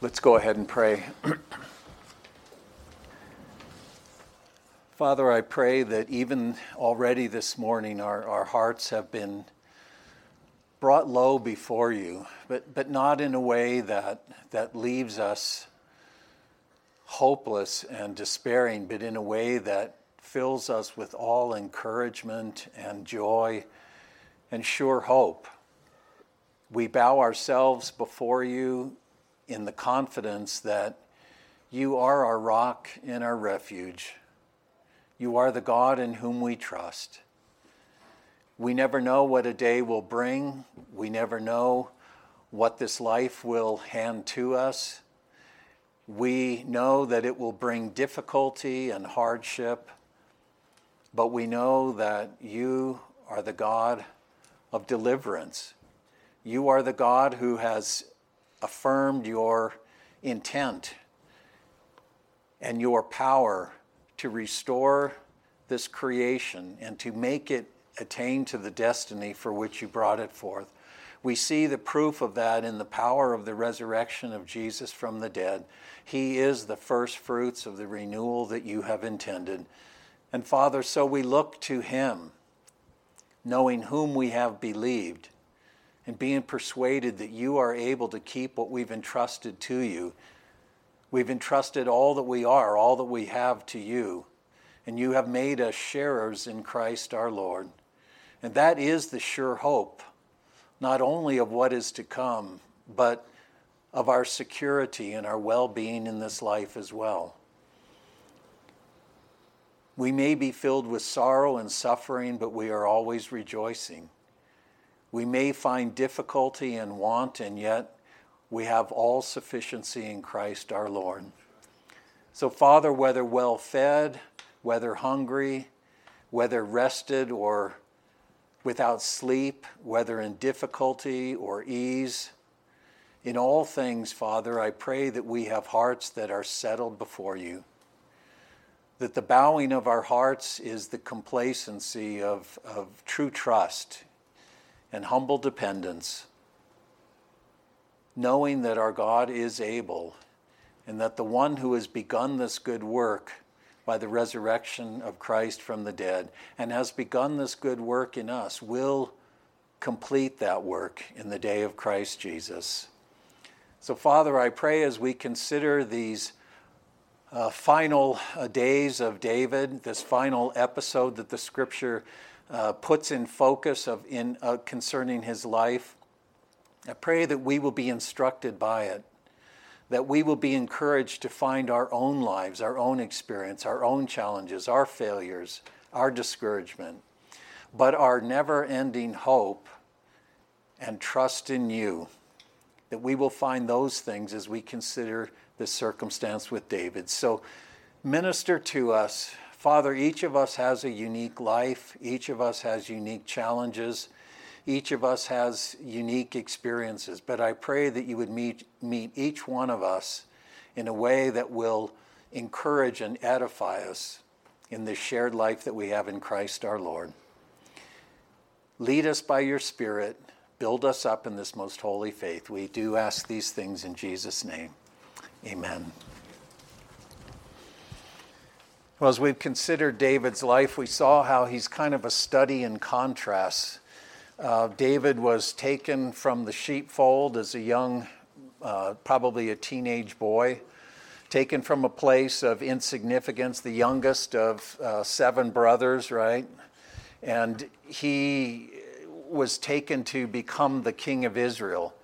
Let's go ahead and pray. Father, I pray that even already this morning our, our hearts have been brought low before you, but, but not in a way that, that leaves us hopeless and despairing, but in a way that fills us with all encouragement and joy and sure hope. We bow ourselves before you in the confidence that you are our rock and our refuge. You are the God in whom we trust. We never know what a day will bring. We never know what this life will hand to us. We know that it will bring difficulty and hardship, but we know that you are the God of deliverance. You are the God who has affirmed your intent and your power to restore this creation and to make it attain to the destiny for which you brought it forth. We see the proof of that in the power of the resurrection of Jesus from the dead. He is the first fruits of the renewal that you have intended. And Father, so we look to Him, knowing whom we have believed and being persuaded that you are able to keep what we've entrusted to you. We've entrusted all that we are, all that we have to you, and you have made us sharers in Christ our Lord. And that is the sure hope, not only of what is to come, but of our security and our well being in this life as well. We may be filled with sorrow and suffering, but we are always rejoicing. We may find difficulty and want, and yet we have all sufficiency in Christ our Lord. So, Father, whether well fed, whether hungry, whether rested or without sleep, whether in difficulty or ease, in all things, Father, I pray that we have hearts that are settled before you. That the bowing of our hearts is the complacency of, of true trust and humble dependence, knowing that our God is able and that the one who has begun this good work by the resurrection of Christ from the dead and has begun this good work in us will complete that work in the day of Christ Jesus. So, Father, I pray as we consider these uh, final uh, days of David, this final episode that the scripture uh, puts in focus of in uh, concerning his life. I pray that we will be instructed by it, that we will be encouraged to find our own lives, our own experience, our own challenges, our failures, our discouragement, but our never ending hope and trust in you, that we will find those things as we consider this circumstance with David. So minister to us Father, each of us has a unique life, each of us has unique challenges, each of us has unique experiences, but I pray that you would meet, meet each one of us in a way that will encourage and edify us in this shared life that we have in Christ our Lord. Lead us by your Spirit, build us up in this most holy faith. We do ask these things in Jesus' name. Amen. Well, as we've considered David's life, we saw how he's kind of a study in contrasts. Uh, David was taken from the sheepfold as a young, uh, probably a teenage boy, taken from a place of insignificance, the youngest of uh, seven brothers, right? And he was taken to become the king of Israel.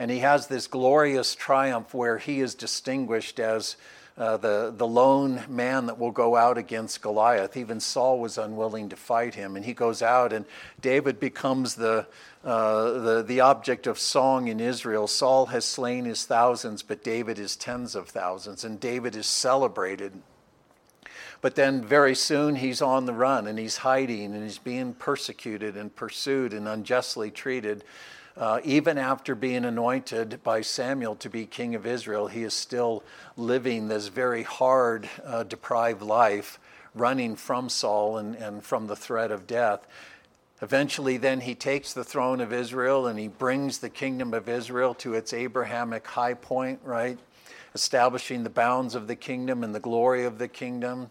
And he has this glorious triumph where he is distinguished as uh, the, the lone man that will go out against Goliath. Even Saul was unwilling to fight him, and he goes out, and David becomes the, uh, the, the object of song in Israel. Saul has slain his thousands, but David is tens of thousands, and David is celebrated. But then very soon he's on the run and he's hiding and he's being persecuted and pursued and unjustly treated. Uh, even after being anointed by Samuel to be king of Israel, he is still living this very hard, uh, deprived life, running from Saul and, and from the threat of death. Eventually, then he takes the throne of Israel and he brings the kingdom of Israel to its Abrahamic high point, right? Establishing the bounds of the kingdom and the glory of the kingdom.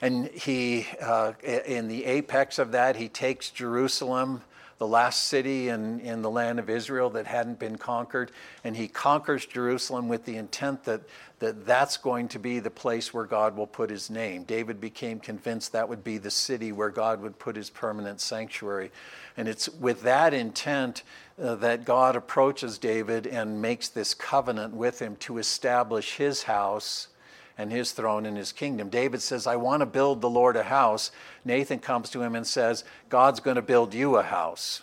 And he, uh, in the apex of that, he takes Jerusalem the last city in, in the land of Israel that hadn't been conquered. And he conquers Jerusalem with the intent that, that that's going to be the place where God will put his name. David became convinced that would be the city where God would put his permanent sanctuary. And it's with that intent uh, that God approaches David and makes this covenant with him to establish his house and his throne and his kingdom. David says, I want to build the Lord a house. Nathan comes to him and says, God's going to build you a house.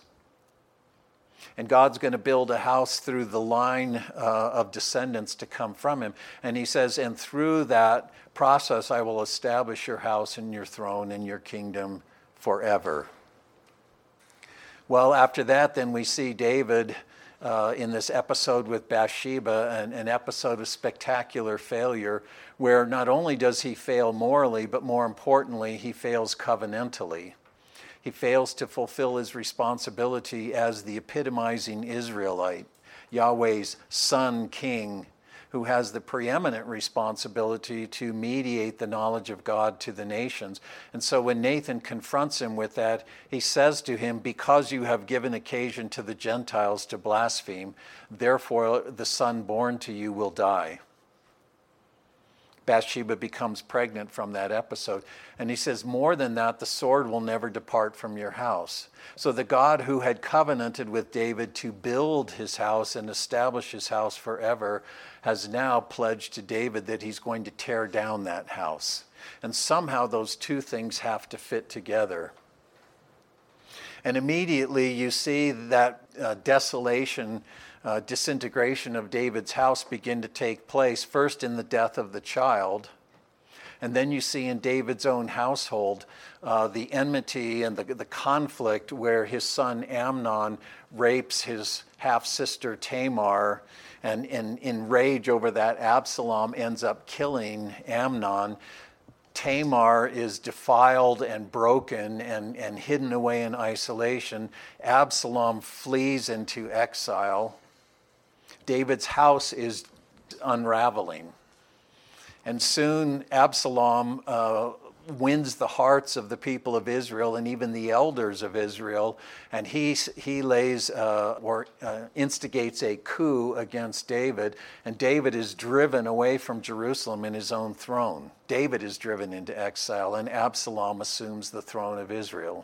And God's going to build a house through the line uh, of descendants to come from him. And he says, And through that process, I will establish your house and your throne and your kingdom forever. Well, after that, then we see David uh, in this episode with Bathsheba, an, an episode of spectacular failure, where not only does he fail morally, but more importantly, he fails covenantally. He fails to fulfill his responsibility as the epitomizing Israelite, Yahweh's son king who has the preeminent responsibility to mediate the knowledge of God to the nations. And so when Nathan confronts him with that, he says to him, Because you have given occasion to the Gentiles to blaspheme, therefore the son born to you will die. Bathsheba becomes pregnant from that episode. And he says, More than that, the sword will never depart from your house. So the God who had covenanted with David to build his house and establish his house forever has now pledged to David that he's going to tear down that house. And somehow those two things have to fit together. And immediately you see that uh, desolation uh, disintegration of David's house begin to take place, first in the death of the child. And then you see in David's own household uh, the enmity and the, the conflict where his son Amnon rapes his half sister Tamar. And in, rage over that, Absalom ends up killing Amnon. Tamar is defiled and broken and, and hidden away in isolation. Absalom flees into exile. David's house is unraveling. And soon Absalom uh, wins the hearts of the people of Israel and even the elders of Israel. And he, he lays uh, or uh, instigates a coup against David. And David is driven away from Jerusalem in his own throne. David is driven into exile, and Absalom assumes the throne of Israel.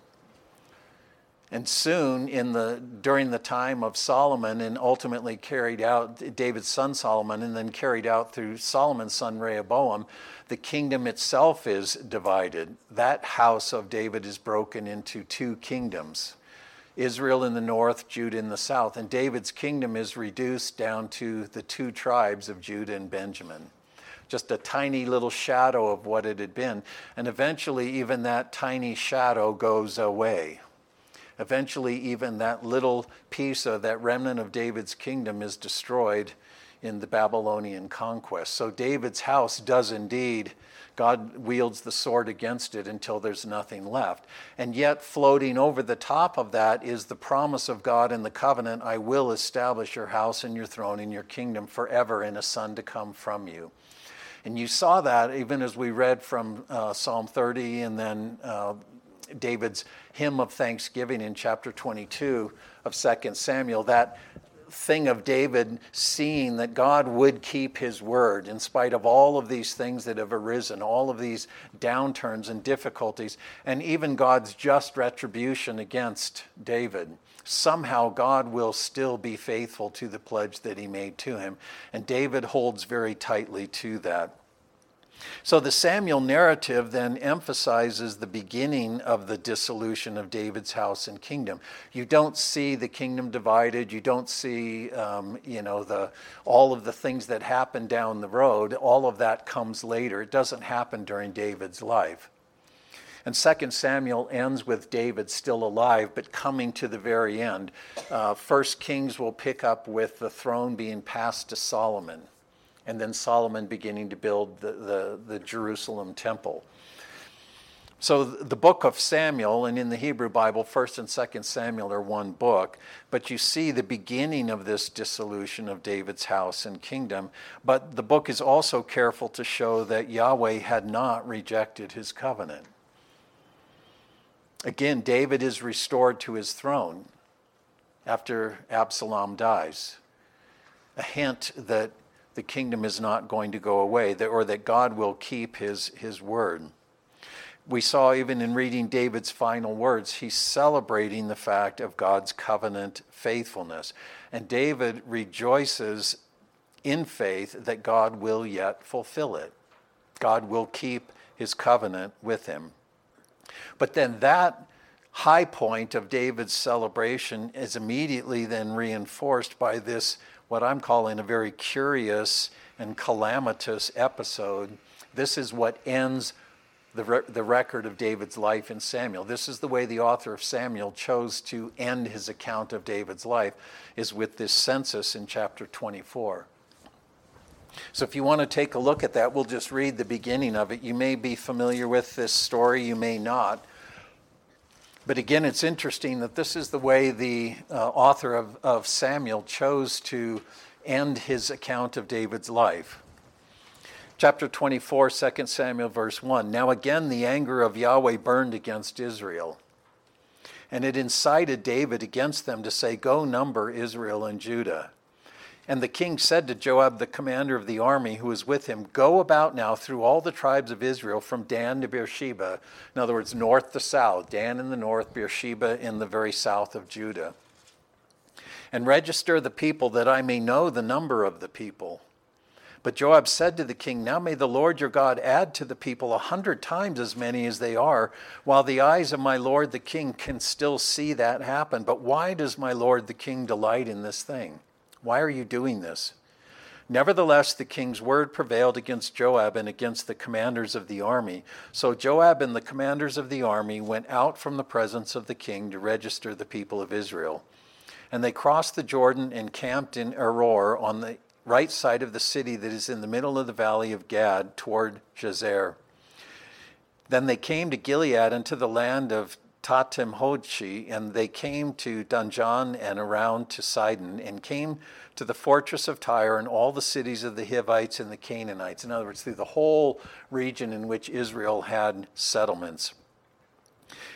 And soon, in the, during the time of Solomon, and ultimately carried out, David's son Solomon, and then carried out through Solomon's son Rehoboam, the kingdom itself is divided. That house of David is broken into two kingdoms Israel in the north, Judah in the south. And David's kingdom is reduced down to the two tribes of Judah and Benjamin just a tiny little shadow of what it had been. And eventually, even that tiny shadow goes away. Eventually, even that little piece of that remnant of David's kingdom is destroyed in the Babylonian conquest. So, David's house does indeed, God wields the sword against it until there's nothing left. And yet, floating over the top of that is the promise of God in the covenant I will establish your house and your throne and your kingdom forever, and a son to come from you. And you saw that even as we read from uh, Psalm 30 and then uh, David's hymn of thanksgiving in chapter 22 of 2 Samuel, that thing of David seeing that God would keep his word in spite of all of these things that have arisen, all of these downturns and difficulties, and even God's just retribution against David. Somehow God will still be faithful to the pledge that he made to him. And David holds very tightly to that. So the Samuel narrative then emphasizes the beginning of the dissolution of David's house and kingdom. You don't see the kingdom divided. You don't see, um, you know, the all of the things that happen down the road. All of that comes later. It doesn't happen during David's life. And 2 Samuel ends with David still alive, but coming to the very end. Uh, First Kings will pick up with the throne being passed to Solomon and then Solomon beginning to build the, the, the Jerusalem temple. So the book of Samuel, and in the Hebrew Bible, 1st and 2nd Samuel are one book, but you see the beginning of this dissolution of David's house and kingdom. But the book is also careful to show that Yahweh had not rejected his covenant. Again, David is restored to his throne after Absalom dies. A hint that the kingdom is not going to go away, or that God will keep his, his word we saw even in reading David's final words, he's celebrating the fact of God's covenant faithfulness. And David rejoices in faith that God will yet fulfill it. God will keep his covenant with him. But then that high point of David's celebration is immediately then reinforced by this, what I'm calling a very curious and calamitous episode. This is what ends the, re- the record of David's life in Samuel. This is the way the author of Samuel chose to end his account of David's life, is with this census in chapter 24. So if you want to take a look at that, we'll just read the beginning of it. You may be familiar with this story, you may not. But again, it's interesting that this is the way the uh, author of, of Samuel chose to end his account of David's life. Chapter 24, 2 Samuel, verse 1. Now again, the anger of Yahweh burned against Israel. And it incited David against them to say, Go number Israel and Judah. And the king said to Joab, the commander of the army who was with him, Go about now through all the tribes of Israel from Dan to Beersheba. In other words, north to south, Dan in the north, Beersheba in the very south of Judah. And register the people that I may know the number of the people but Joab said to the king, Now may the Lord your God add to the people a hundred times as many as they are, while the eyes of my lord the king can still see that happen. But why does my lord the king delight in this thing? Why are you doing this? Nevertheless, the king's word prevailed against Joab and against the commanders of the army. So Joab and the commanders of the army went out from the presence of the king to register the people of Israel. And they crossed the Jordan and camped in Aroer on the right side of the city that is in the middle of the valley of Gad toward Jazer. Then they came to Gilead and to the land of Tahtim Hodshi, and they came to Danjaan and around to Sidon, and came to the fortress of Tyre and all the cities of the Hivites and the Canaanites. In other words, through the whole region in which Israel had settlements.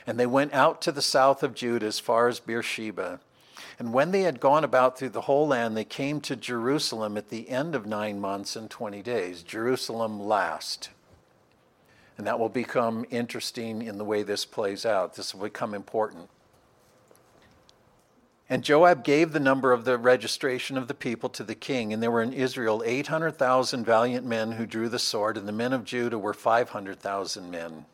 And they went out to the south of Judah as far as Beersheba. And when they had gone about through the whole land, they came to Jerusalem at the end of nine months and 20 days. Jerusalem last. And that will become interesting in the way this plays out. This will become important. And Joab gave the number of the registration of the people to the king, and there were in Israel 800,000 valiant men who drew the sword, and the men of Judah were 500,000 men.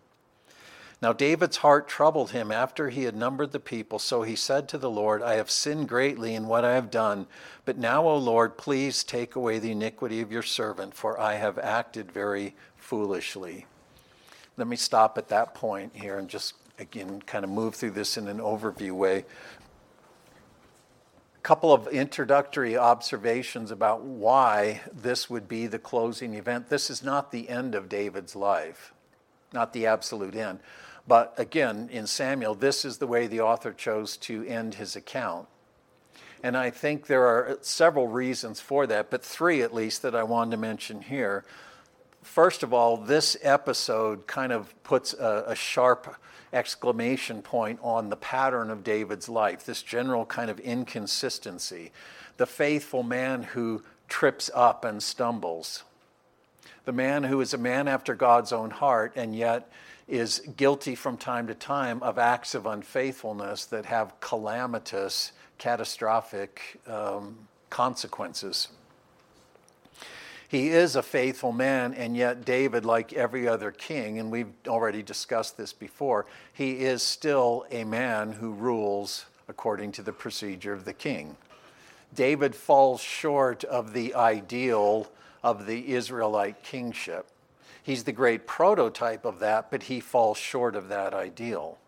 Now David's heart troubled him after he had numbered the people, so he said to the Lord, I have sinned greatly in what I have done, but now, O Lord, please take away the iniquity of your servant, for I have acted very foolishly. Let me stop at that point here and just again kind of move through this in an overview way. A couple of introductory observations about why this would be the closing event. This is not the end of David's life, not the absolute end. But again, in Samuel, this is the way the author chose to end his account. And I think there are several reasons for that, but three at least that I wanted to mention here. First of all, this episode kind of puts a, a sharp exclamation point on the pattern of David's life, this general kind of inconsistency. The faithful man who trips up and stumbles, the man who is a man after God's own heart, and yet is guilty from time to time of acts of unfaithfulness that have calamitous, catastrophic um, consequences. He is a faithful man, and yet David, like every other king, and we've already discussed this before, he is still a man who rules according to the procedure of the king. David falls short of the ideal of the Israelite kingship. He's the great prototype of that, but he falls short of that ideal.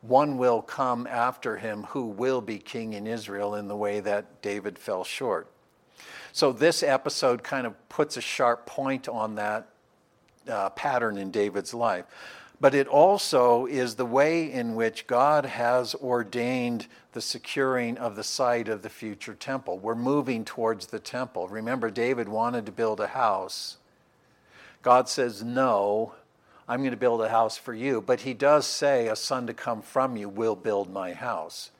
One will come after him who will be king in Israel in the way that David fell short. So, this episode kind of puts a sharp point on that uh, pattern in David's life. but it also is the way in which God has ordained the securing of the site of the future temple. We're moving towards the temple. Remember, David wanted to build a house. God says, No, I'm going to build a house for you. But he does say, A son to come from you will build my house.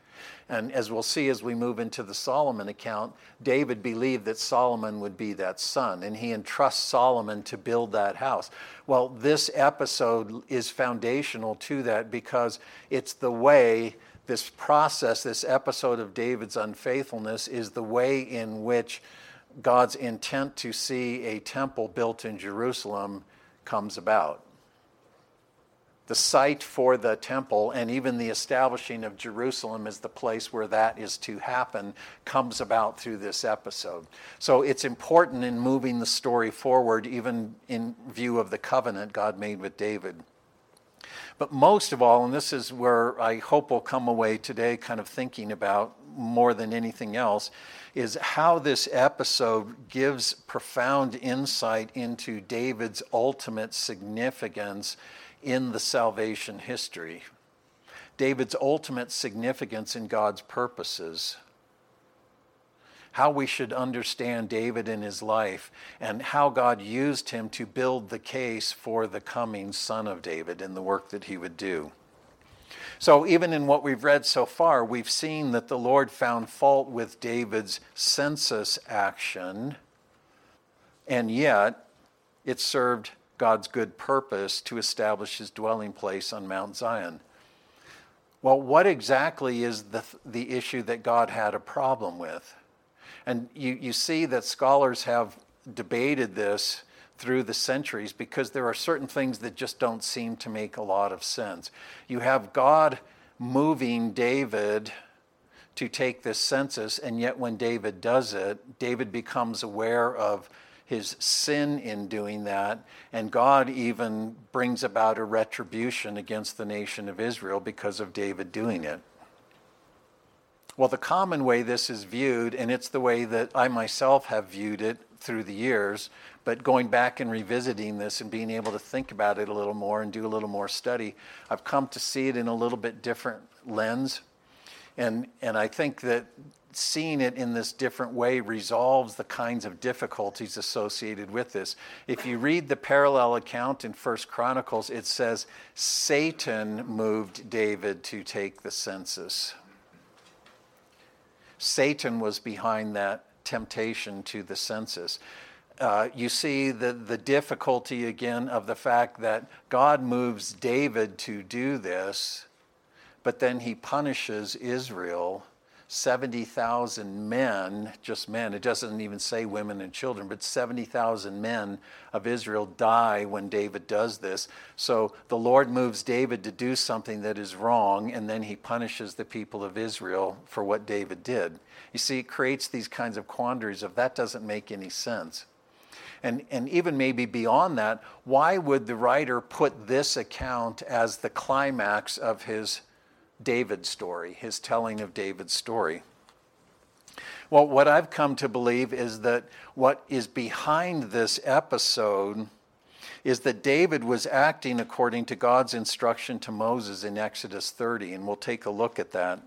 And as we'll see as we move into the Solomon account, David believed that Solomon would be that son, and he entrusts Solomon to build that house. Well, this episode is foundational to that because it's the way this process, this episode of David's unfaithfulness, is the way in which God's intent to see a temple built in Jerusalem comes about the site for the temple and even the establishing of Jerusalem as the place where that is to happen comes about through this episode. So it's important in moving the story forward, even in view of the covenant God made with David. But most of all, and this is where I hope we'll come away today kind of thinking about more than anything else, is how this episode gives profound insight into David's ultimate significance in the salvation history. David's ultimate significance in God's purposes. How we should understand David in his life and how God used him to build the case for the coming son of David and the work that he would do. So, even in what we've read so far, we've seen that the Lord found fault with David's census action, and yet it served God's good purpose to establish his dwelling place on Mount Zion. Well, what exactly is the, the issue that God had a problem with? And you, you see that scholars have debated this through the centuries because there are certain things that just don't seem to make a lot of sense. You have God moving David to take this census, and yet when David does it, David becomes aware of his sin in doing that, and God even brings about a retribution against the nation of Israel because of David doing it. Well, the common way this is viewed, and it's the way that I myself have viewed it through the years, but going back and revisiting this and being able to think about it a little more and do a little more study, I've come to see it in a little bit different lens. And, and I think that seeing it in this different way resolves the kinds of difficulties associated with this. If you read the parallel account in First Chronicles, it says Satan moved David to take the census. Satan was behind that temptation to the census. Uh, you see the, the difficulty again of the fact that God moves David to do this, but then he punishes Israel 70,000 men, just men, it doesn't even say women and children, but 70,000 men of Israel die when David does this. So the Lord moves David to do something that is wrong, and then he punishes the people of Israel for what David did. You see, it creates these kinds of quandaries of that doesn't make any sense. And, and even maybe beyond that, why would the writer put this account as the climax of his David's story, his telling of David's story. Well, what I've come to believe is that what is behind this episode is that David was acting according to God's instruction to Moses in Exodus 30, and we'll take a look at that.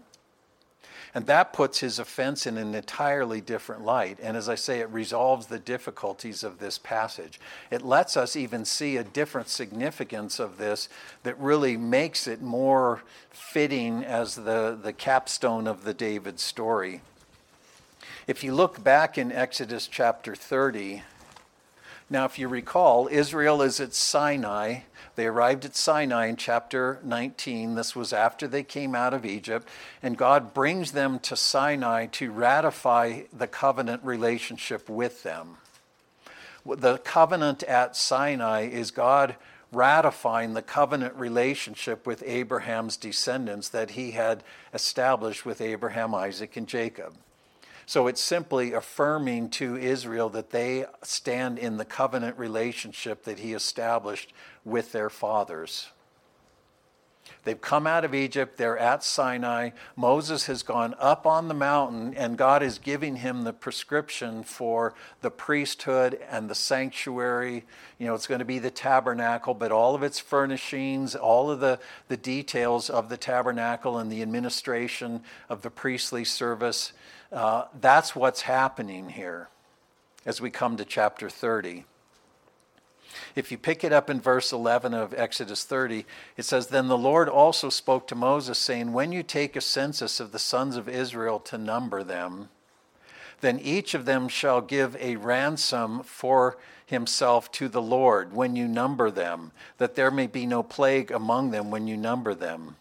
And that puts his offense in an entirely different light. And as I say, it resolves the difficulties of this passage. It lets us even see a different significance of this that really makes it more fitting as the, the capstone of the David story. If you look back in Exodus chapter 30, now if you recall, Israel is at Sinai they arrived at Sinai in chapter 19. This was after they came out of Egypt. And God brings them to Sinai to ratify the covenant relationship with them. The covenant at Sinai is God ratifying the covenant relationship with Abraham's descendants that he had established with Abraham, Isaac, and Jacob. So it's simply affirming to Israel that they stand in the covenant relationship that he established with their fathers. They've come out of Egypt, they're at Sinai. Moses has gone up on the mountain, and God is giving him the prescription for the priesthood and the sanctuary. You know, it's going to be the tabernacle, but all of its furnishings, all of the, the details of the tabernacle and the administration of the priestly service. Uh, that's what's happening here as we come to chapter 30. If you pick it up in verse 11 of Exodus 30, it says, Then the Lord also spoke to Moses, saying, When you take a census of the sons of Israel to number them, then each of them shall give a ransom for himself to the Lord when you number them, that there may be no plague among them when you number them.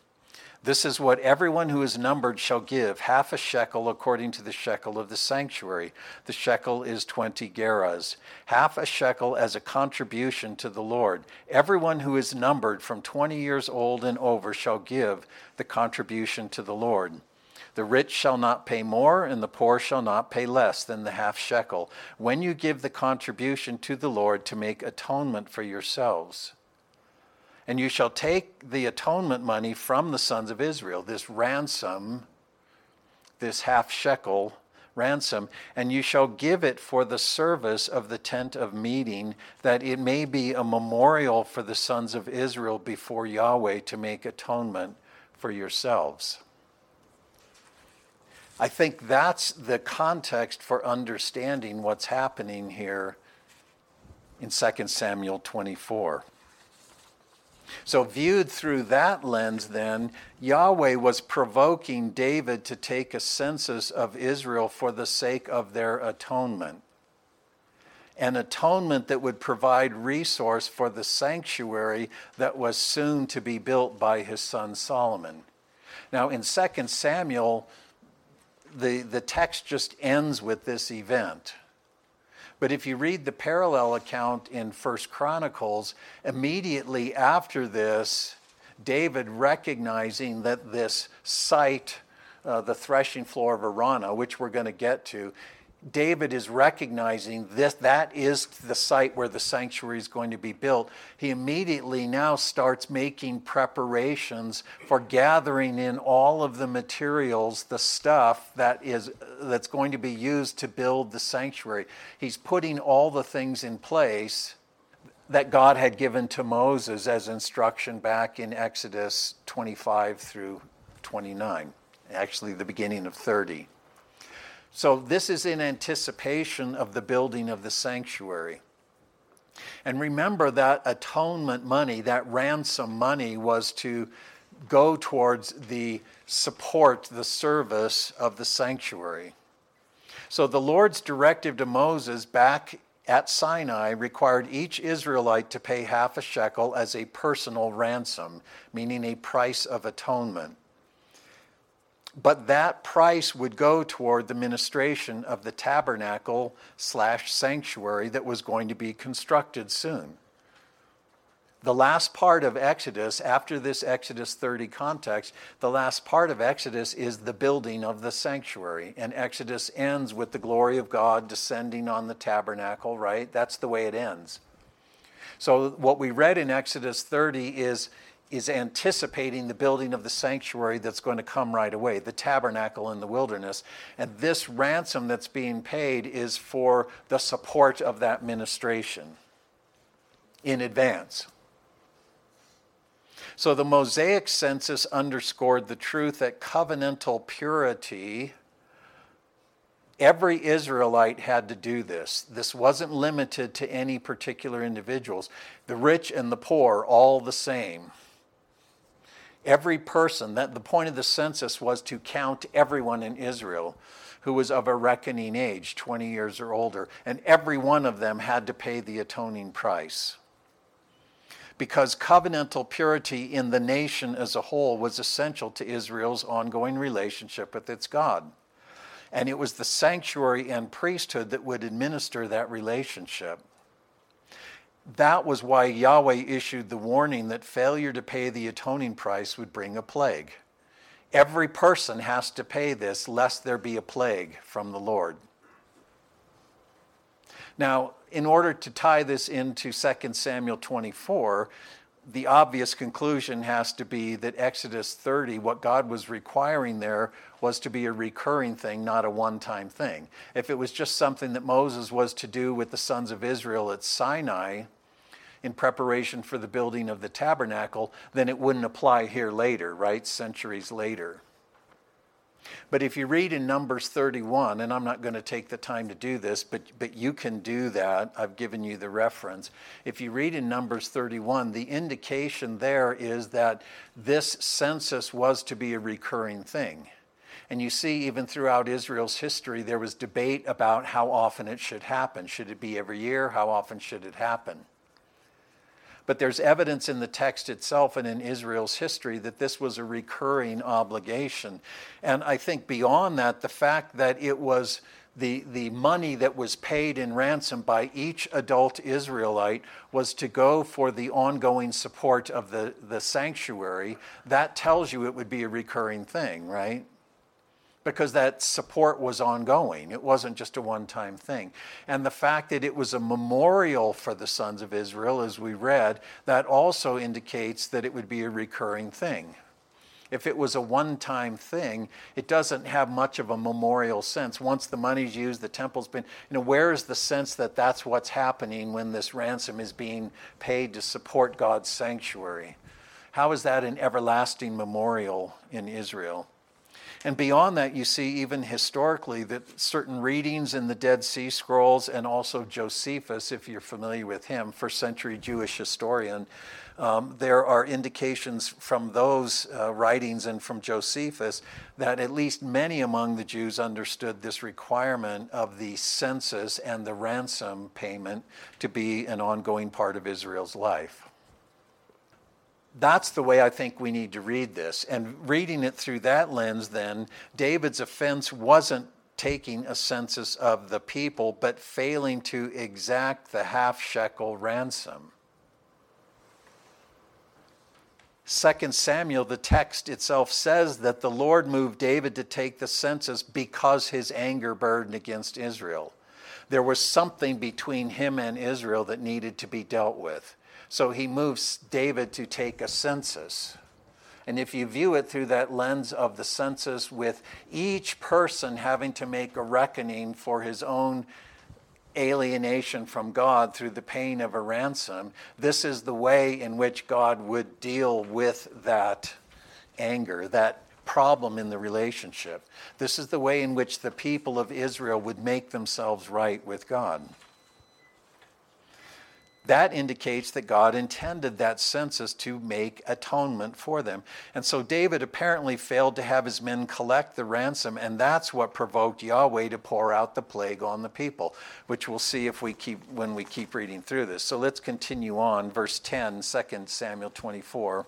This is what everyone who is numbered shall give half a shekel according to the shekel of the sanctuary. The shekel is 20 gerahs. Half a shekel as a contribution to the Lord. Everyone who is numbered from 20 years old and over shall give the contribution to the Lord. The rich shall not pay more, and the poor shall not pay less than the half shekel, when you give the contribution to the Lord to make atonement for yourselves. And you shall take the atonement money from the sons of Israel, this ransom, this half shekel ransom, and you shall give it for the service of the tent of meeting, that it may be a memorial for the sons of Israel before Yahweh to make atonement for yourselves. I think that's the context for understanding what's happening here in 2 Samuel 24. So, viewed through that lens, then, Yahweh was provoking David to take a census of Israel for the sake of their atonement. An atonement that would provide resource for the sanctuary that was soon to be built by his son Solomon. Now, in 2 Samuel, the, the text just ends with this event. But if you read the parallel account in First Chronicles, immediately after this, David recognizing that this site, uh, the threshing floor of Araunah, which we're going to get to, David is recognizing this, that is the site where the sanctuary is going to be built. He immediately now starts making preparations for gathering in all of the materials, the stuff that is that's going to be used to build the sanctuary. He's putting all the things in place that God had given to Moses as instruction back in Exodus 25 through 29, actually the beginning of 30. So, this is in anticipation of the building of the sanctuary. And remember that atonement money, that ransom money, was to go towards the support, the service of the sanctuary. So, the Lord's directive to Moses back at Sinai required each Israelite to pay half a shekel as a personal ransom, meaning a price of atonement but that price would go toward the ministration of the tabernacle slash sanctuary that was going to be constructed soon. The last part of Exodus, after this Exodus 30 context, the last part of Exodus is the building of the sanctuary. And Exodus ends with the glory of God descending on the tabernacle, right? That's the way it ends. So, what we read in Exodus 30 is is anticipating the building of the sanctuary that's going to come right away, the tabernacle in the wilderness. And this ransom that's being paid is for the support of that ministration in advance. So the Mosaic census underscored the truth that covenantal purity, every Israelite had to do this. This wasn't limited to any particular individuals. The rich and the poor, all the same every person that the point of the census was to count everyone in Israel who was of a reckoning age 20 years or older and every one of them had to pay the atoning price. Because covenantal purity in the nation as a whole was essential to Israel's ongoing relationship with its God. And it was the sanctuary and priesthood that would administer that relationship that was why Yahweh issued the warning that failure to pay the atoning price would bring a plague. Every person has to pay this, lest there be a plague from the Lord. Now, in order to tie this into 2 Samuel 24, the obvious conclusion has to be that Exodus 30, what God was requiring there, was to be a recurring thing, not a one time thing. If it was just something that Moses was to do with the sons of Israel at Sinai in preparation for the building of the tabernacle, then it wouldn't apply here later, right? Centuries later. But if you read in Numbers 31, and I'm not going to take the time to do this, but, but you can do that. I've given you the reference. If you read in Numbers 31, the indication there is that this census was to be a recurring thing. And you see, even throughout Israel's history, there was debate about how often it should happen. Should it be every year? How often should it happen? But there's evidence in the text itself and in Israel's history that this was a recurring obligation. And I think beyond that, the fact that it was the, the money that was paid in ransom by each adult Israelite was to go for the ongoing support of the, the sanctuary, that tells you it would be a recurring thing, right? Because that support was ongoing. It wasn't just a one time thing. And the fact that it was a memorial for the sons of Israel, as we read, that also indicates that it would be a recurring thing. If it was a one time thing, it doesn't have much of a memorial sense. Once the money's used, the temple's been, you know, where is the sense that that's what's happening when this ransom is being paid to support God's sanctuary? How is that an everlasting memorial in Israel? And beyond that, you see even historically that certain readings in the Dead Sea Scrolls and also Josephus, if you're familiar with him, first century Jewish historian, um, there are indications from those uh, writings and from Josephus that at least many among the Jews understood this requirement of the census and the ransom payment to be an ongoing part of Israel's life that's the way I think we need to read this. And reading it through that lens, then, David's offense wasn't taking a census of the people, but failing to exact the half shekel ransom. 2 Samuel, the text itself says that the Lord moved David to take the census because his anger burned against Israel. There was something between him and Israel that needed to be dealt with. So he moves David to take a census. And if you view it through that lens of the census, with each person having to make a reckoning for his own alienation from God through the paying of a ransom, this is the way in which God would deal with that anger, that problem in the relationship. This is the way in which the people of Israel would make themselves right with God that indicates that God intended that census to make atonement for them. And so David apparently failed to have his men collect the ransom, and that's what provoked Yahweh to pour out the plague on the people, which we'll see if we keep when we keep reading through this. So let's continue on, verse 10, 2 Samuel 24.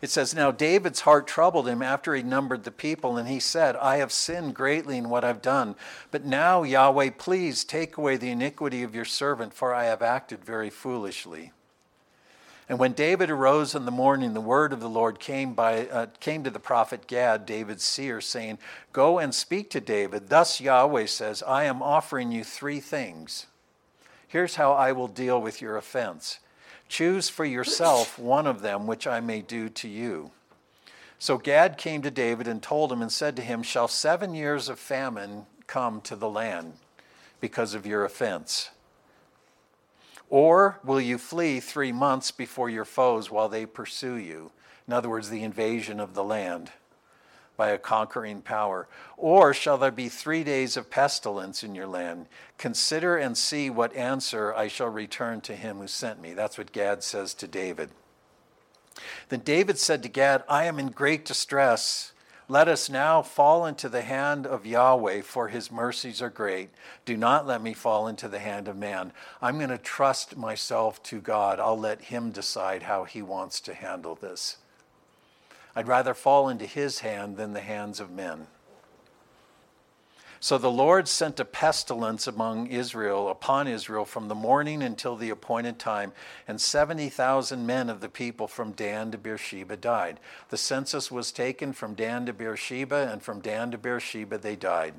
It says, Now David's heart troubled him after he numbered the people, and he said, I have sinned greatly in what I've done. But now, Yahweh, please take away the iniquity of your servant, for I have acted very foolishly. And when David arose in the morning, the word of the Lord came, by, uh, came to the prophet Gad, David's seer, saying, Go and speak to David. Thus Yahweh says, I am offering you three things. Here's how I will deal with your offense. Choose for yourself one of them, which I may do to you. So Gad came to David and told him and said to him, Shall seven years of famine come to the land because of your offense? Or will you flee three months before your foes while they pursue you? In other words, the invasion of the land by a conquering power? Or shall there be three days of pestilence in your land? Consider and see what answer I shall return to him who sent me. That's what Gad says to David. Then David said to Gad, I am in great distress. Let us now fall into the hand of Yahweh, for his mercies are great. Do not let me fall into the hand of man. I'm going to trust myself to God. I'll let him decide how he wants to handle this. I'd rather fall into his hand than the hands of men. So the Lord sent a pestilence among Israel, upon Israel, from the morning until the appointed time, and 70,000 men of the people from Dan to Beersheba died. The census was taken from Dan to Beersheba, and from Dan to Beersheba they died.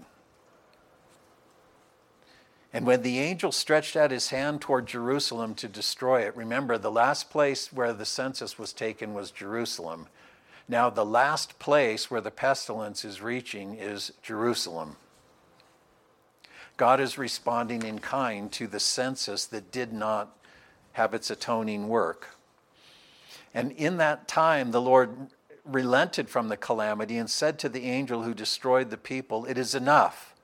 And when the angel stretched out his hand toward Jerusalem to destroy it, remember the last place where the census was taken was Jerusalem. Now, the last place where the pestilence is reaching is Jerusalem. God is responding in kind to the census that did not have its atoning work. And in that time, the Lord relented from the calamity and said to the angel who destroyed the people, It is enough.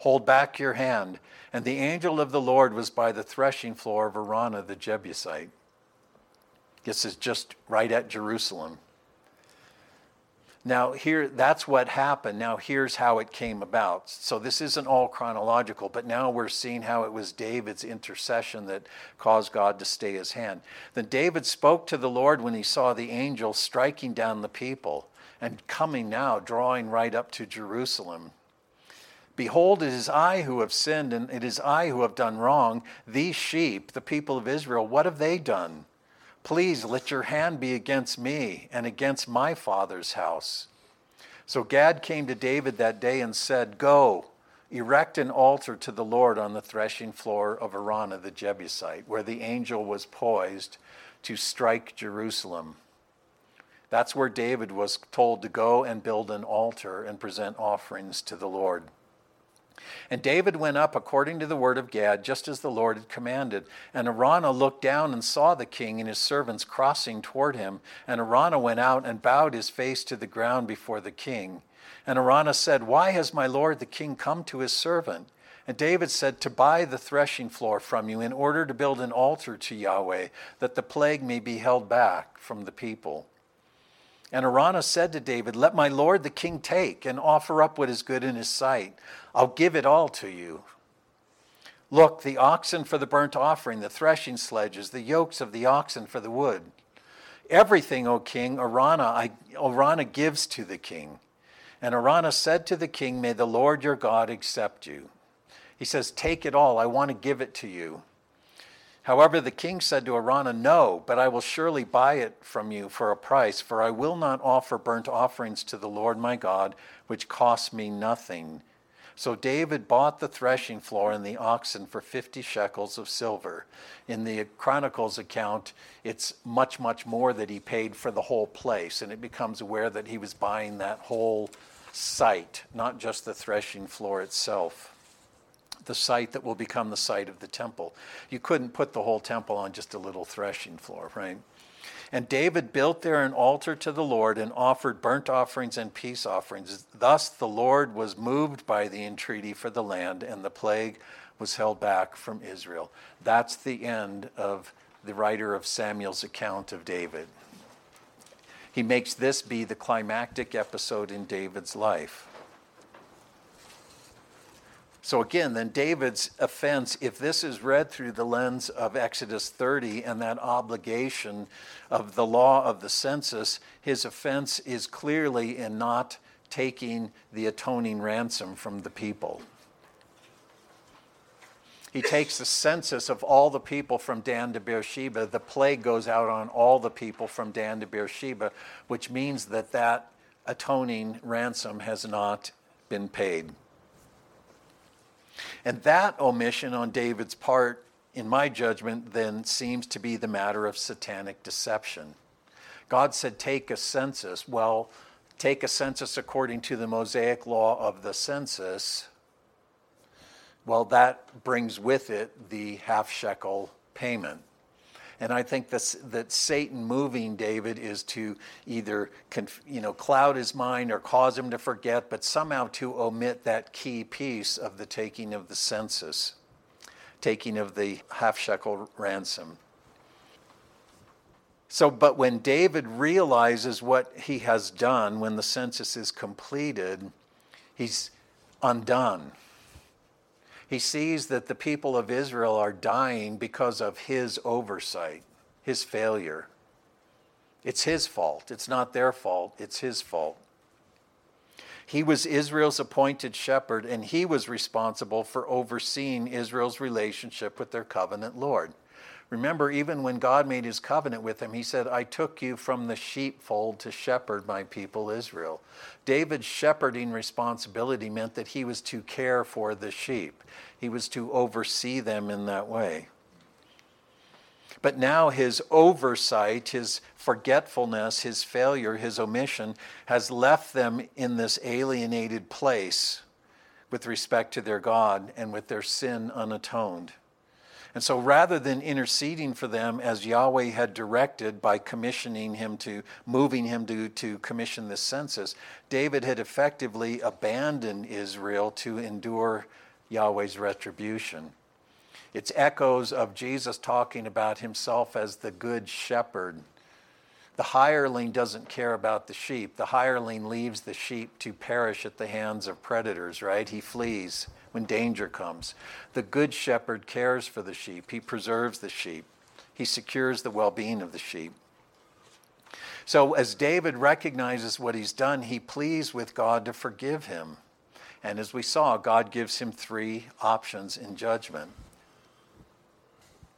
Hold back your hand. And the angel of the Lord was by the threshing floor of Araunah the Jebusite. This is just right at Jerusalem. Now, here, that's what happened. Now, here's how it came about. So, this isn't all chronological, but now we're seeing how it was David's intercession that caused God to stay his hand. Then David spoke to the Lord when he saw the angel striking down the people and coming now, drawing right up to Jerusalem. Behold, it is I who have sinned, and it is I who have done wrong. These sheep, the people of Israel, what have they done? Please let your hand be against me and against my father's house. So Gad came to David that day and said, Go, erect an altar to the Lord on the threshing floor of Araunah the Jebusite, where the angel was poised to strike Jerusalem. That's where David was told to go and build an altar and present offerings to the Lord. And David went up according to the word of Gad, just as the Lord had commanded. And Araunah looked down and saw the king and his servants crossing toward him. And Araunah went out and bowed his face to the ground before the king. And Araunah said, Why has my lord the king come to his servant? And David said, To buy the threshing floor from you in order to build an altar to Yahweh, that the plague may be held back from the people. And Araunah said to David, Let my lord the king take and offer up what is good in his sight. I'll give it all to you. Look, the oxen for the burnt offering, the threshing sledges, the yokes of the oxen for the wood. Everything, O king, Araunah, I, Araunah gives to the king. And Araunah said to the king, May the Lord your God accept you. He says, Take it all. I want to give it to you. However, the king said to Araunah, No, but I will surely buy it from you for a price, for I will not offer burnt offerings to the Lord my God, which cost me nothing. So David bought the threshing floor and the oxen for 50 shekels of silver. In the Chronicles account, it's much, much more that he paid for the whole place, and it becomes aware that he was buying that whole site, not just the threshing floor itself the site that will become the site of the temple. You couldn't put the whole temple on just a little threshing floor, right? And David built there an altar to the Lord and offered burnt offerings and peace offerings. Thus the Lord was moved by the entreaty for the land, and the plague was held back from Israel. That's the end of the writer of Samuel's account of David. He makes this be the climactic episode in David's life. So again, then David's offense, if this is read through the lens of Exodus 30 and that obligation of the law of the census, his offense is clearly in not taking the atoning ransom from the people. He takes the census of all the people from Dan to Beersheba. The plague goes out on all the people from Dan to Beersheba, which means that that atoning ransom has not been paid. And that omission on David's part, in my judgment, then seems to be the matter of satanic deception. God said, Take a census. Well, take a census according to the Mosaic law of the census. Well, that brings with it the half shekel payment. And I think this, that Satan moving David is to either conf, you know, cloud his mind or cause him to forget, but somehow to omit that key piece of the taking of the census, taking of the half shekel ransom. So, but when David realizes what he has done when the census is completed, he's undone. He sees that the people of Israel are dying because of his oversight, his failure. It's his fault. It's not their fault. It's his fault. He was Israel's appointed shepherd, and he was responsible for overseeing Israel's relationship with their covenant Lord. Remember, even when God made his covenant with him, he said, I took you from the sheepfold to shepherd my people Israel. David's shepherding responsibility meant that he was to care for the sheep, he was to oversee them in that way. But now his oversight, his forgetfulness, his failure, his omission has left them in this alienated place with respect to their God and with their sin unatoned. And so rather than interceding for them as Yahweh had directed by commissioning him to, moving him to, to commission this census, David had effectively abandoned Israel to endure Yahweh's retribution. It's echoes of Jesus talking about himself as the good shepherd. The hireling doesn't care about the sheep. The hireling leaves the sheep to perish at the hands of predators, right? He flees when danger comes. The good shepherd cares for the sheep, he preserves the sheep, he secures the well being of the sheep. So, as David recognizes what he's done, he pleads with God to forgive him. And as we saw, God gives him three options in judgment.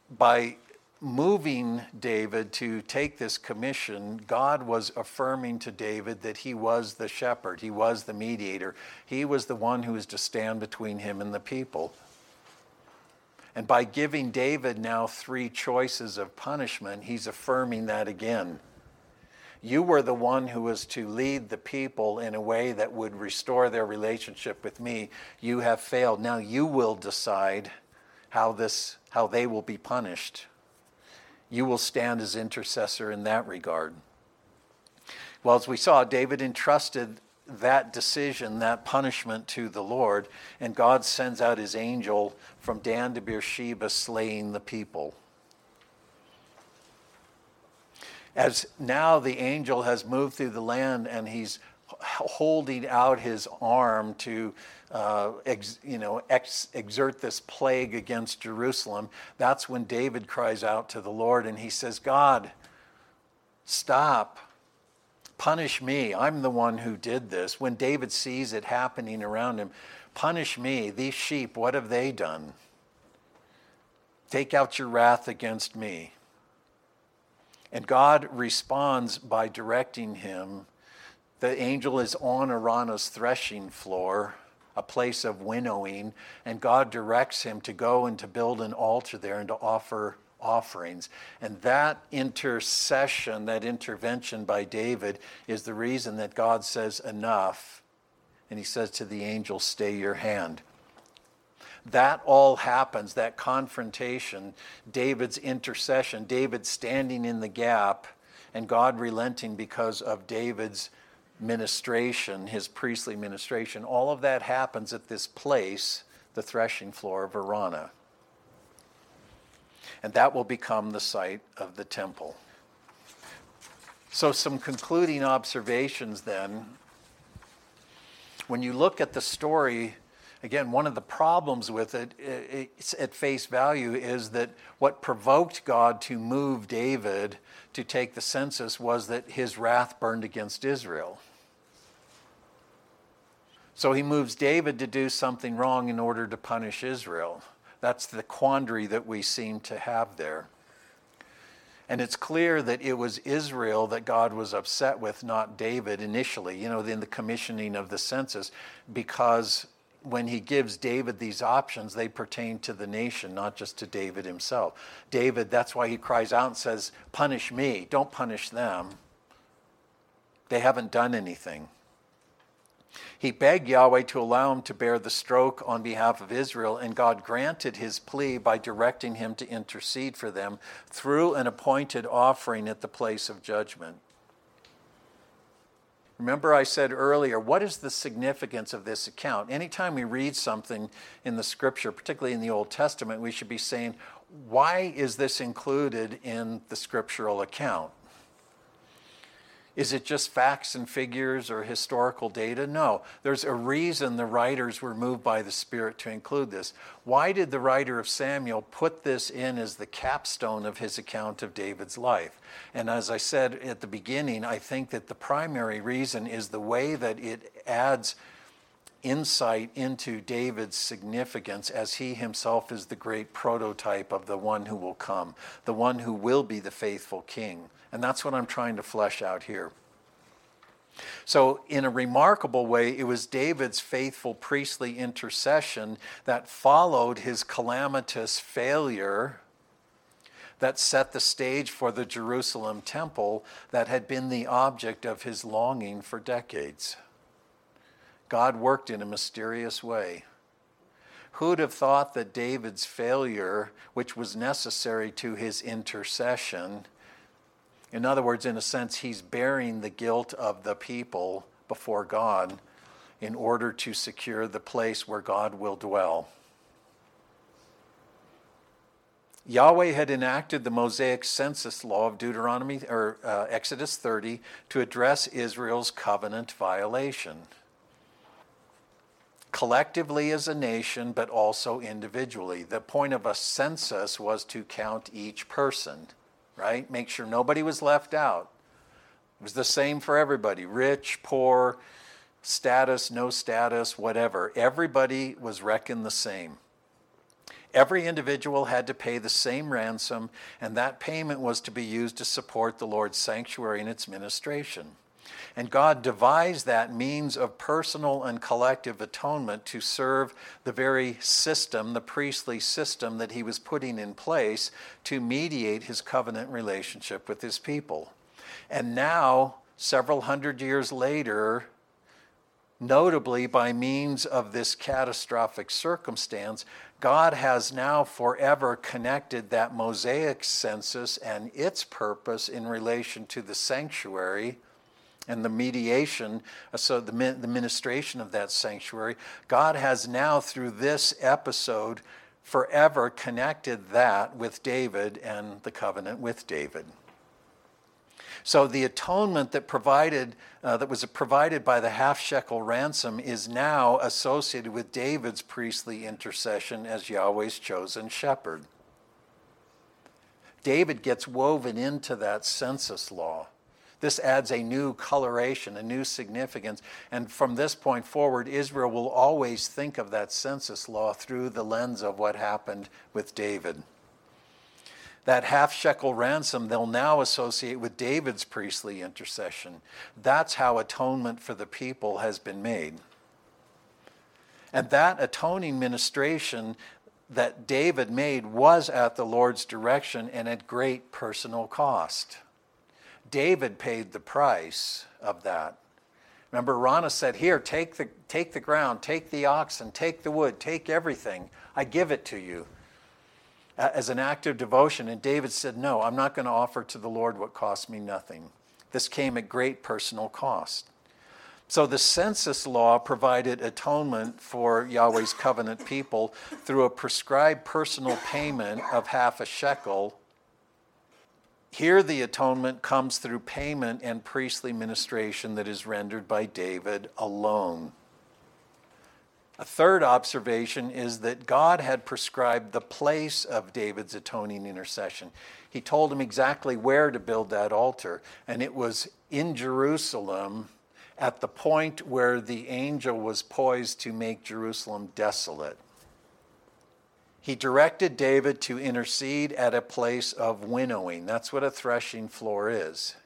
By moving David to take this commission, God was affirming to David that he was the shepherd, he was the mediator, he was the one who was to stand between him and the people. And by giving David now three choices of punishment, he's affirming that again. You were the one who was to lead the people in a way that would restore their relationship with me. You have failed. Now you will decide how this how they will be punished you will stand as intercessor in that regard. Well, as we saw, David entrusted that decision, that punishment to the Lord, and God sends out his angel from Dan to Beersheba, slaying the people. As now the angel has moved through the land and he's holding out his arm to uh, ex, you know, ex, exert this plague against Jerusalem, that's when David cries out to the Lord and he says, God, stop. Punish me. I'm the one who did this. When David sees it happening around him, punish me. These sheep, what have they done? Take out your wrath against me. And God responds by directing him. The angel is on Araunah's threshing floor a place of winnowing, and God directs him to go and to build an altar there and to offer offerings. And that intercession, that intervention by David, is the reason that God says, Enough. And he says to the angel, Stay your hand. That all happens, that confrontation, David's intercession, David standing in the gap, and God relenting because of David's ministration, his priestly ministration, all of that happens at this place, the threshing floor of Araunah. And that will become the site of the temple. So, some concluding observations then. When you look at the story, again, one of the problems with it at face value is that what provoked God to move David to take the census was that his wrath burned against Israel. So he moves David to do something wrong in order to punish Israel. That's the quandary that we seem to have there. And it's clear that it was Israel that God was upset with, not David initially, you know, in the commissioning of the census, because when he gives David these options, they pertain to the nation, not just to David himself. David, that's why he cries out and says, Punish me, don't punish them. They haven't done anything. He begged Yahweh to allow him to bear the stroke on behalf of Israel, and God granted his plea by directing him to intercede for them through an appointed offering at the place of judgment. Remember, I said earlier, what is the significance of this account? Anytime we read something in the scripture, particularly in the Old Testament, we should be saying, why is this included in the scriptural account? Is it just facts and figures or historical data? No. There's a reason the writers were moved by the Spirit to include this. Why did the writer of Samuel put this in as the capstone of his account of David's life? And as I said at the beginning, I think that the primary reason is the way that it adds insight into David's significance as he himself is the great prototype of the one who will come, the one who will be the faithful king. And that's what I'm trying to flesh out here. So, in a remarkable way, it was David's faithful priestly intercession that followed his calamitous failure that set the stage for the Jerusalem temple that had been the object of his longing for decades. God worked in a mysterious way. Who'd have thought that David's failure, which was necessary to his intercession, in other words, in a sense, he's bearing the guilt of the people before God in order to secure the place where God will dwell. Yahweh had enacted the Mosaic census law of Deuteronomy or uh, Exodus 30 to address Israel's covenant violation. Collectively as a nation, but also individually. The point of a census was to count each person right? Make sure nobody was left out. It was the same for everybody rich, poor, status, no status, whatever. Everybody was reckoned the same. Every individual had to pay the same ransom, and that payment was to be used to support the Lord's sanctuary and its ministration. And God devised that means of personal and collective atonement to serve the very system, the priestly system that He was putting in place to mediate His covenant relationship with His people. And now, several hundred years later, notably by means of this catastrophic circumstance, God has now forever connected that Mosaic census and its purpose in relation to the sanctuary and the mediation, uh, so the, the ministration of that sanctuary, God has now, through this episode, forever connected that with David and the covenant with David. So the atonement that provided uh, that was provided by the half shekel ransom is now associated with David's priestly intercession as Yahweh's chosen shepherd. David gets woven into that census law. This adds a new coloration, a new significance. And from this point forward, Israel will always think of that census law through the lens of what happened with David. That half shekel ransom they'll now associate with David's priestly intercession. That's how atonement for the people has been made. And that atoning ministration that David made was at the Lord's direction and at great personal cost. David paid the price of that. Remember, Araunah said, Here, take the, take the ground, take the oxen, take the wood, take everything. I give it to you as an act of devotion. And David said, No, I'm not going to offer to the Lord what costs me nothing. This came at great personal cost. So the census law provided atonement for Yahweh's covenant people through a prescribed personal payment of half a shekel here, the atonement comes through payment and priestly ministration that is rendered by David alone. A third observation is that God had prescribed the place of David's atoning intercession. He told him exactly where to build that altar, and it was in Jerusalem at the point where the angel was poised to make Jerusalem desolate he directed David to intercede at a place of winnowing. That's what a threshing floor is.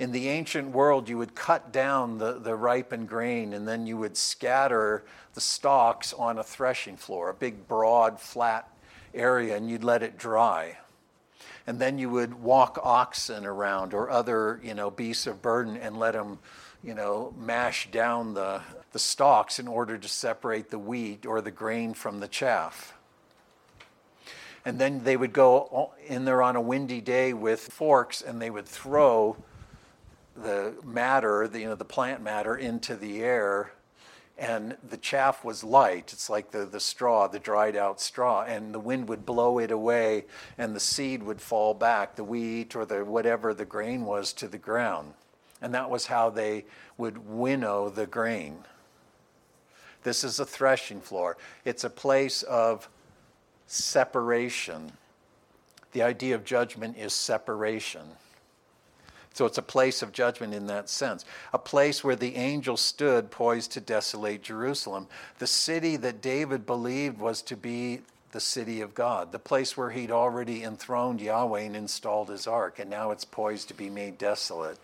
In the ancient world, you would cut down the, the ripened grain and then you would scatter the stalks on a threshing floor, a big, broad, flat area, and you'd let it dry. And then you would walk oxen around or other, you know, beasts of burden and let them, you know, mash down the, the stalks in order to separate the wheat or the grain from the chaff and then they would go in there on a windy day with forks and they would throw the matter, the, you know, the plant matter into the air and the chaff was light. It's like the, the straw, the dried out straw, and the wind would blow it away and the seed would fall back, the wheat or the whatever the grain was to the ground. And that was how they would winnow the grain. This is a threshing floor. It's a place of separation. The idea of judgment is separation. So it's a place of judgment in that sense. A place where the angel stood poised to desolate Jerusalem. The city that David believed was to be the city of God, the place where he'd already enthroned Yahweh and installed his ark, and now it's poised to be made desolate.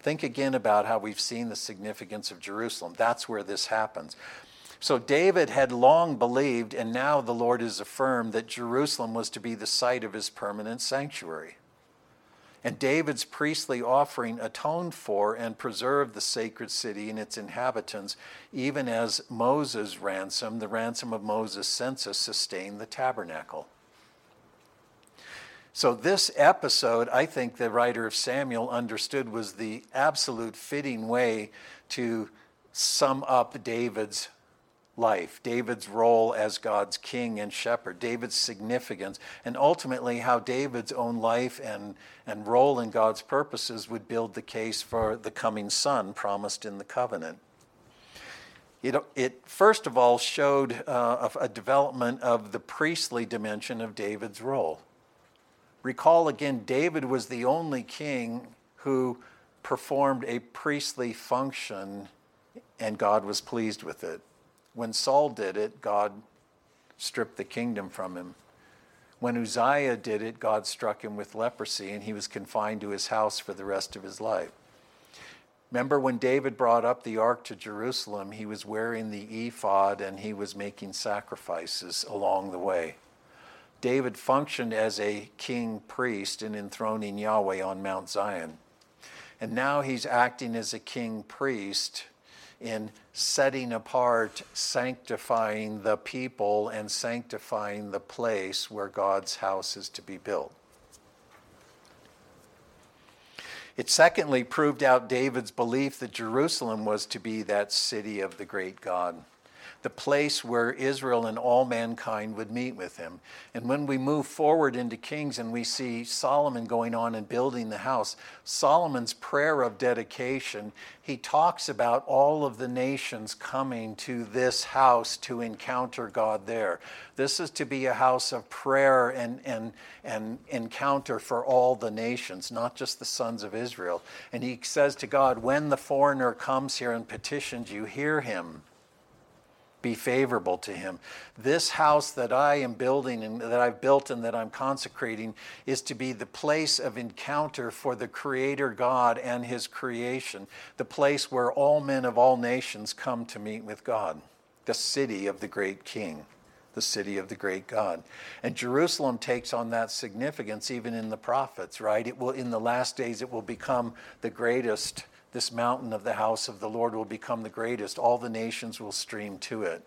Think again about how we've seen the significance of Jerusalem. That's where this happens. So David had long believed, and now the Lord has affirmed that Jerusalem was to be the site of his permanent sanctuary. And David's priestly offering atoned for and preserved the sacred city and its inhabitants, even as Moses' ransom, the ransom of Moses' census, sustained the tabernacle. So, this episode, I think the writer of Samuel understood was the absolute fitting way to sum up David's life, David's role as God's king and shepherd, David's significance, and ultimately how David's own life and, and role in God's purposes would build the case for the coming son promised in the covenant. It, it first of all showed uh, a, a development of the priestly dimension of David's role. Recall again, David was the only king who performed a priestly function and God was pleased with it. When Saul did it, God stripped the kingdom from him. When Uzziah did it, God struck him with leprosy and he was confined to his house for the rest of his life. Remember when David brought up the ark to Jerusalem, he was wearing the ephod and he was making sacrifices along the way. David functioned as a king priest in enthroning Yahweh on Mount Zion. And now he's acting as a king priest in setting apart, sanctifying the people, and sanctifying the place where God's house is to be built. It secondly proved out David's belief that Jerusalem was to be that city of the great God the place where Israel and all mankind would meet with him. And when we move forward into Kings and we see Solomon going on and building the house, Solomon's prayer of dedication, he talks about all of the nations coming to this house to encounter God there. This is to be a house of prayer and, and, and encounter for all the nations, not just the sons of Israel. And he says to God, When the foreigner comes here and petitions you, hear him be favorable to him. This house that I am building and that I've built and that I'm consecrating is to be the place of encounter for the Creator God and His creation, the place where all men of all nations come to meet with God, the city of the great King. The city of the great God. And Jerusalem takes on that significance even in the prophets, right? It will, in the last days, it will become the greatest this mountain of the house of the Lord will become the greatest. All the nations will stream to it.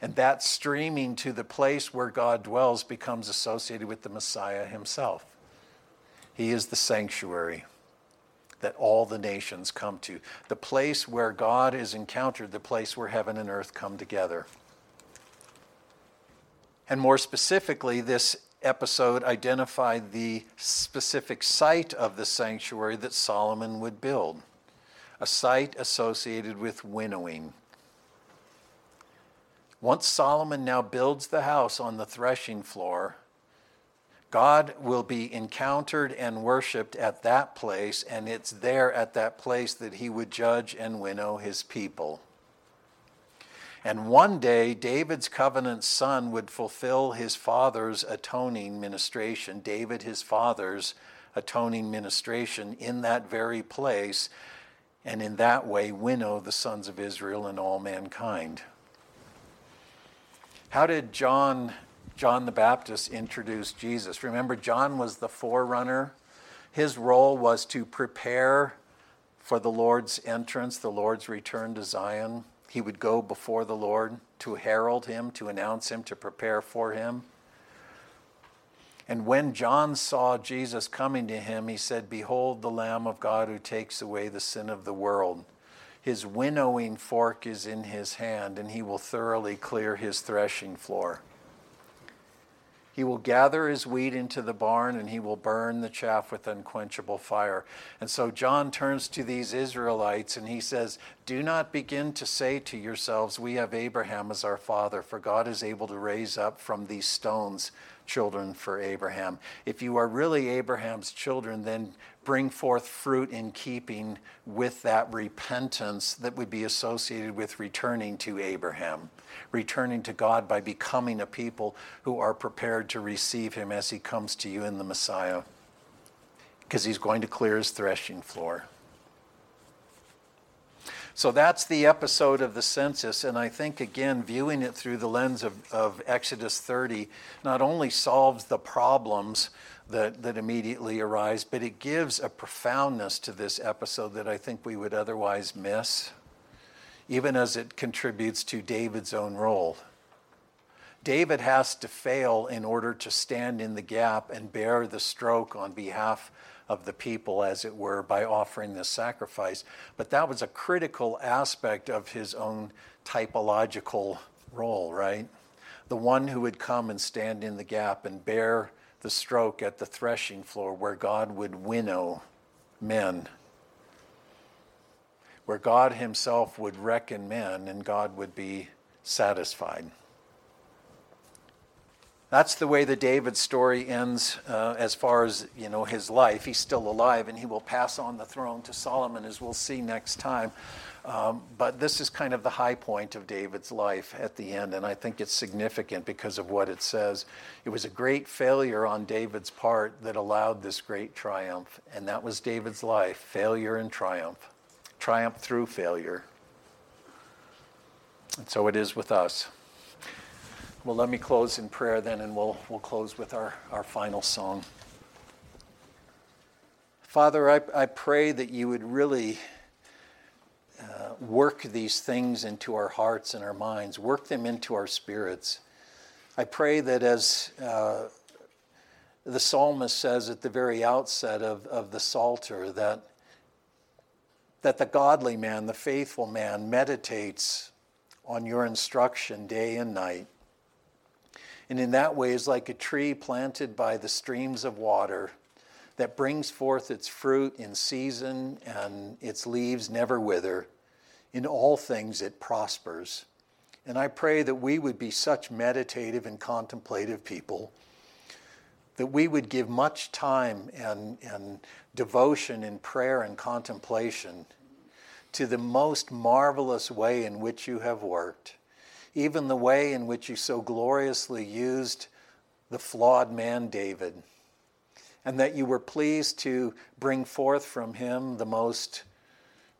And that streaming to the place where God dwells becomes associated with the Messiah himself. He is the sanctuary that all the nations come to, the place where God is encountered, the place where heaven and earth come together. And more specifically, this episode identified the specific site of the sanctuary that Solomon would build a site associated with winnowing. Once Solomon now builds the house on the threshing floor, God will be encountered and worshiped at that place, and it's there at that place that he would judge and winnow his people. And one day, David's covenant son would fulfill his father's atoning ministration, David, his father's atoning ministration, in that very place and in that way winnow the sons of Israel and all mankind. How did John, John the Baptist introduce Jesus? Remember, John was the forerunner. His role was to prepare for the Lord's entrance, the Lord's return to Zion. He would go before the Lord to herald him, to announce him, to prepare for him. And when John saw Jesus coming to him, he said, Behold the Lamb of God who takes away the sin of the world. His winnowing fork is in his hand, and he will thoroughly clear his threshing floor. He will gather his wheat into the barn, and he will burn the chaff with unquenchable fire. And so John turns to these Israelites and he says, Do not begin to say to yourselves, We have Abraham as our father, for God is able to raise up from these stones children for Abraham. If you are really Abraham's children, then bring forth fruit in keeping with that repentance that would be associated with returning to Abraham, returning to God by becoming a people who are prepared to receive him as he comes to you in the Messiah, because he's going to clear his threshing floor. So that's the episode of the census. And I think, again, viewing it through the lens of, of Exodus 30 not only solves the problems that, that immediately arise, but it gives a profoundness to this episode that I think we would otherwise miss, even as it contributes to David's own role. David has to fail in order to stand in the gap and bear the stroke on behalf of the people, as it were, by offering this sacrifice. But that was a critical aspect of his own typological role, right? The one who would come and stand in the gap and bear the stroke at the threshing floor where God would winnow men, where God Himself would reckon men and God would be satisfied. That's the way the David story ends uh, as far as you know his life. He's still alive, and he will pass on the throne to Solomon, as we'll see next time. Um, but this is kind of the high point of David's life at the end, and I think it's significant because of what it says. It was a great failure on David's part that allowed this great triumph, and that was David's life failure and triumph, triumph through failure. And so it is with us. Well, let me close in prayer then, and we'll, we'll close with our, our final song. Father, I, I pray that you would really uh, work these things into our hearts and our minds, work them into our spirits. I pray that as uh, the psalmist says at the very outset of, of the Psalter, that, that the godly man, the faithful man, meditates on your instruction day and night and in that way is like a tree planted by the streams of water that brings forth its fruit in season and its leaves never wither. In all things it prospers. And I pray that we would be such meditative and contemplative people, that we would give much time and, and devotion in prayer and contemplation to the most marvelous way in which you have worked even the way in which you so gloriously used the flawed man David, and that you were pleased to bring forth from him the most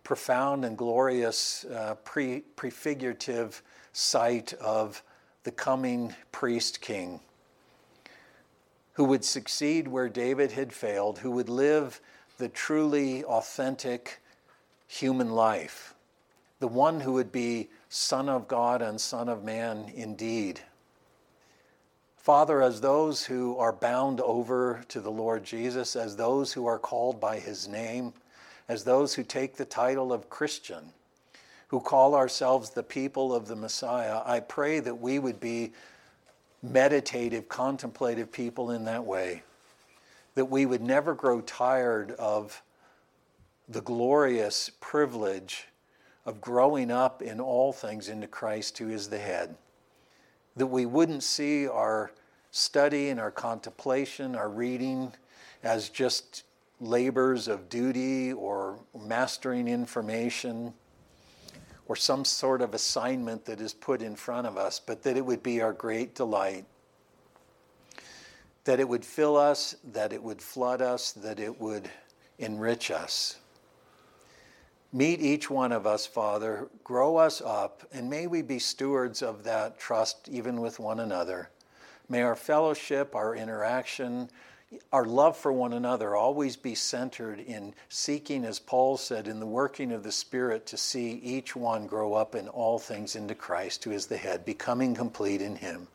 profound and glorious uh, pre- prefigurative sight of the coming priest king who would succeed where David had failed, who would live the truly authentic human life, the one who would be Son of God and Son of Man indeed. Father, as those who are bound over to the Lord Jesus, as those who are called by his name, as those who take the title of Christian, who call ourselves the people of the Messiah, I pray that we would be meditative, contemplative people in that way, that we would never grow tired of the glorious privilege of growing up in all things into Christ, who is the head. That we wouldn't see our study and our contemplation, our reading, as just labors of duty or mastering information or some sort of assignment that is put in front of us, but that it would be our great delight. That it would fill us, that it would flood us, that it would enrich us. Meet each one of us, Father. Grow us up, and may we be stewards of that trust even with one another. May our fellowship, our interaction, our love for one another always be centered in seeking, as Paul said, in the working of the Spirit to see each one grow up in all things into Christ, who is the head, becoming complete in Him.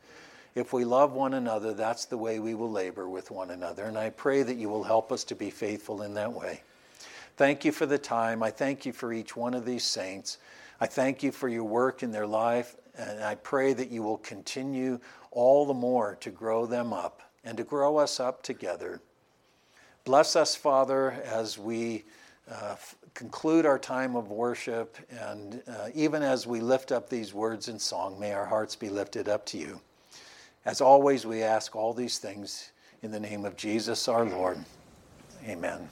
If we love one another, that's the way we will labor with one another. And I pray that you will help us to be faithful in that way. Thank you for the time. I thank you for each one of these saints. I thank you for your work in their life, and I pray that you will continue all the more to grow them up and to grow us up together. Bless us, Father, as we uh, conclude our time of worship. And uh, even as we lift up these words in song, may our hearts be lifted up to you. As always, we ask all these things in the name of Jesus our Lord. Amen.